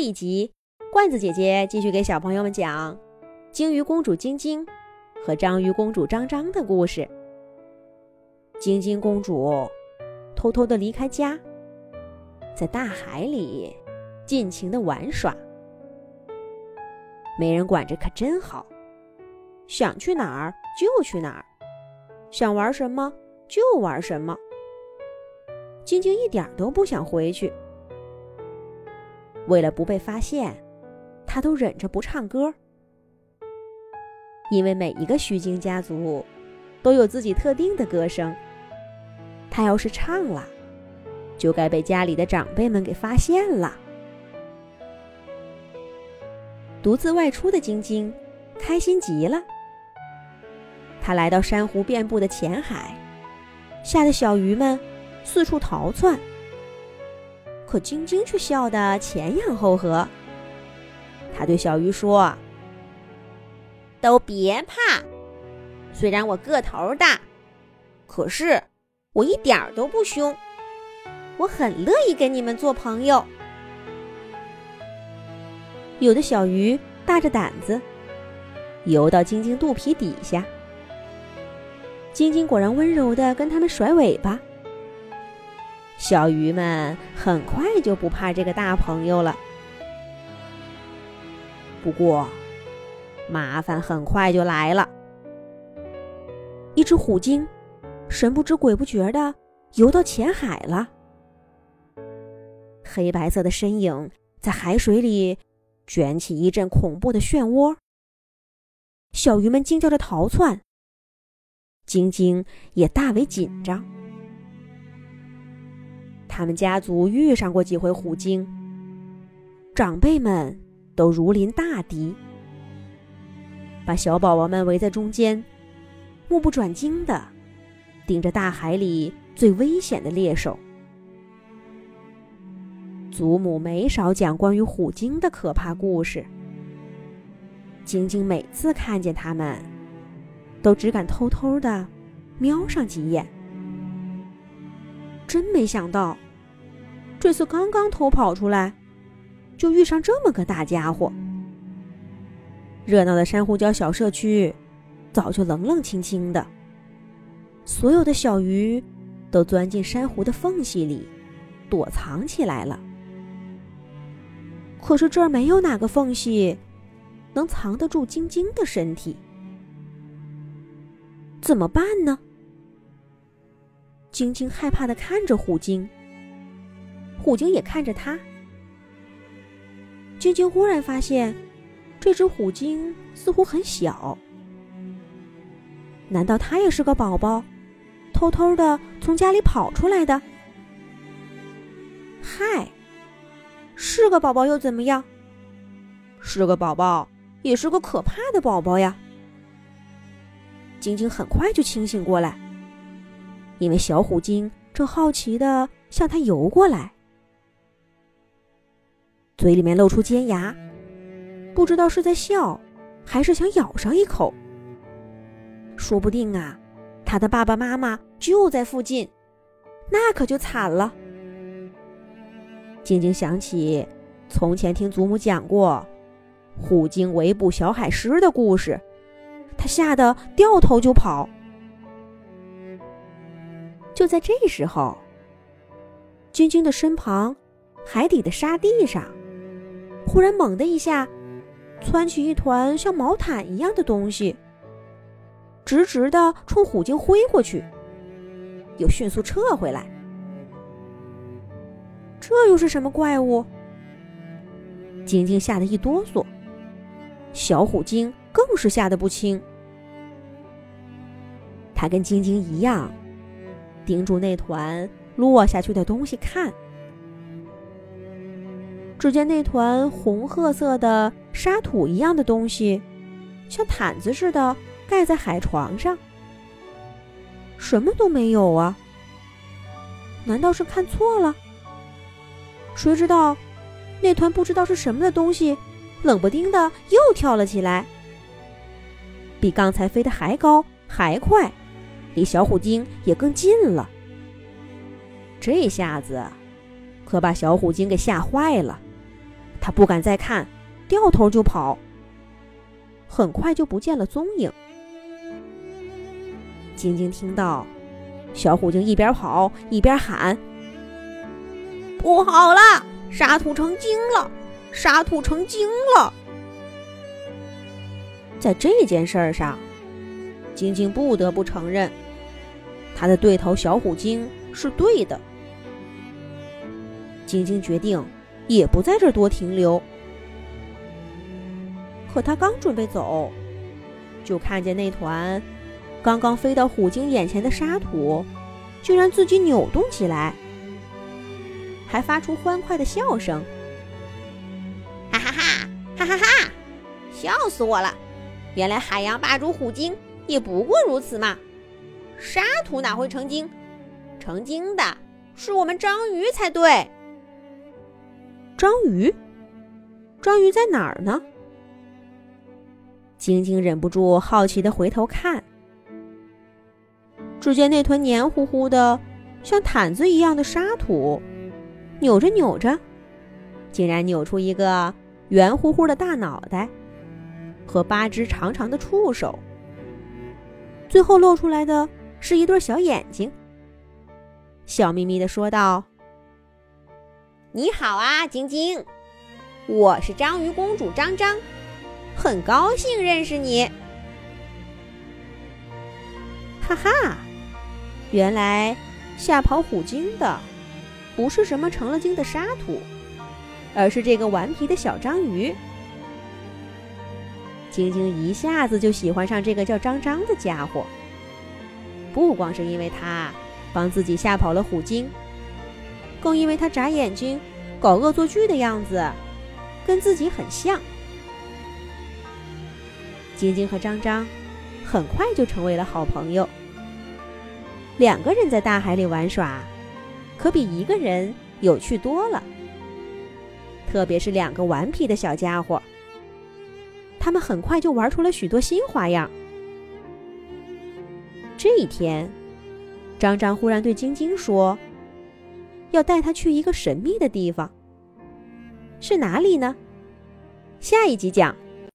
这一集，罐子姐姐继续给小朋友们讲鲸鱼公主晶晶和章鱼公主张张的故事。晶晶公主偷偷的离开家，在大海里尽情的玩耍，没人管着，可真好。想去哪儿就去哪儿，想玩什么就玩什么。晶晶一点都不想回去。为了不被发现，他都忍着不唱歌，因为每一个须鲸家族都有自己特定的歌声。他要是唱了，就该被家里的长辈们给发现了。独自外出的晶晶开心极了，他来到珊瑚遍布的浅海，吓得小鱼们四处逃窜。可晶晶却笑得前仰后合。他对小鱼说：“都别怕，虽然我个头大，可是我一点儿都不凶。我很乐意跟你们做朋友。”有的小鱼大着胆子游到晶晶肚皮底下，晶晶果然温柔的跟他们甩尾巴。小鱼们很快就不怕这个大朋友了。不过，麻烦很快就来了。一只虎鲸神不知鬼不觉的游到浅海了，黑白色的身影在海水里卷起一阵恐怖的漩涡。小鱼们惊叫着逃窜，晶晶也大为紧张。他们家族遇上过几回虎鲸，长辈们都如临大敌，把小宝宝们围在中间，目不转睛的盯着大海里最危险的猎手。祖母没少讲关于虎鲸的可怕故事，晶晶每次看见他们，都只敢偷偷的瞄上几眼。真没想到，这次刚刚偷跑出来，就遇上这么个大家伙。热闹的珊瑚礁小社区早就冷冷清清的，所有的小鱼都钻进珊瑚的缝隙里躲藏起来了。可是这儿没有哪个缝隙能藏得住晶晶的身体，怎么办呢？晶晶害怕的看着虎鲸，虎鲸也看着他。晶晶忽然发现，这只虎鲸似乎很小。难道它也是个宝宝，偷偷的从家里跑出来的？嗨，是个宝宝又怎么样？是个宝宝，也是个可怕的宝宝呀。晶晶很快就清醒过来。因为小虎鲸正好奇的向它游过来，嘴里面露出尖牙，不知道是在笑，还是想咬上一口。说不定啊，他的爸爸妈妈就在附近，那可就惨了。晶晶想起从前听祖母讲过虎鲸围捕小海狮的故事，他吓得掉头就跑。就在这时候，晶晶的身旁，海底的沙地上，忽然猛的一下，窜起一团像毛毯一样的东西，直直的冲虎鲸挥过去，又迅速撤回来。这又是什么怪物？晶晶吓得一哆嗦，小虎鲸更是吓得不轻。他跟晶晶一样。盯住那团落下去的东西看，只见那团红褐色的沙土一样的东西，像毯子似的盖在海床上，什么都没有啊！难道是看错了？谁知道，那团不知道是什么的东西，冷不丁的又跳了起来，比刚才飞得还高还快。离小虎鲸也更近了，这下子可把小虎鲸给吓坏了，他不敢再看，掉头就跑，很快就不见了踪影。晶晶听到小虎鲸一边跑一边喊：“不好了，沙土成精了，沙土成精了！”在这件事儿上，晶晶不得不承认，他的对头小虎鲸是对的。晶晶决定也不在这多停留。可他刚准备走，就看见那团刚刚飞到虎鲸眼前的沙土，居然自己扭动起来，还发出欢快的笑声！哈哈哈，哈哈哈，笑死我了！原来海洋霸主虎鲸也不过如此嘛！沙土哪会成精？成精的是我们章鱼才对。章鱼，章鱼在哪儿呢？晶晶忍不住好奇的回头看，只见那团黏糊糊的、像毯子一样的沙土，扭着扭着，竟然扭出一个圆乎乎的大脑袋。和八只长长的触手，最后露出来的是一对小眼睛，笑眯眯的说道：“你好啊，晶晶，我是章鱼公主张张，很高兴认识你。”哈哈，原来吓跑虎鲸的不是什么成了精的沙土，而是这个顽皮的小章鱼。晶晶一下子就喜欢上这个叫张张的家伙，不光是因为他帮自己吓跑了虎鲸，更因为他眨眼睛、搞恶作剧的样子跟自己很像。晶晶和张张很快就成为了好朋友，两个人在大海里玩耍，可比一个人有趣多了。特别是两个顽皮的小家伙。他们很快就玩出了许多新花样。这一天，张张忽然对晶晶说：“要带他去一个神秘的地方。是哪里呢？”下一集讲。